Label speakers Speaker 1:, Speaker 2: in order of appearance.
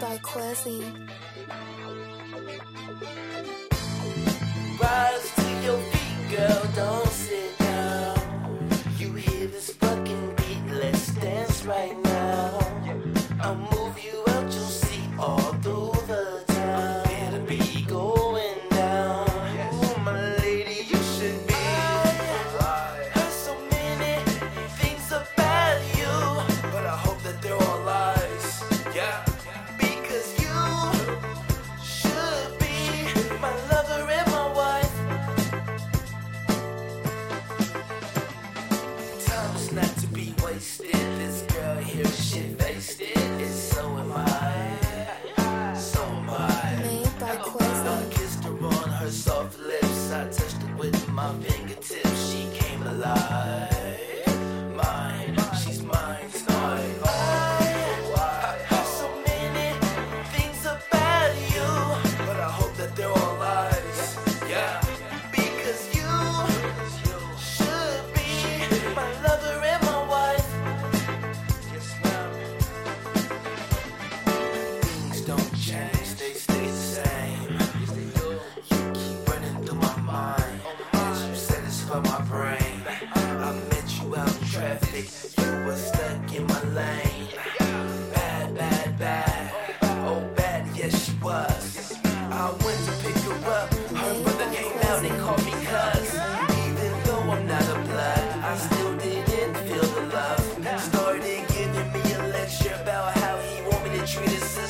Speaker 1: by Quasi.
Speaker 2: wasted. This girl here, shit faced it. And so am I. So am I. Made by I kissed her on her soft lips. I touched her with my fingertips. She came alive. brain. I met you out in traffic, you were stuck in my lane. Bad, bad, bad. Oh, bad, yes, she was. I went to pick her up, her brother came out and called me cuz. Even though I'm not a blood, I still didn't feel the love. Started giving me a lecture about how he wanted to treat his sister.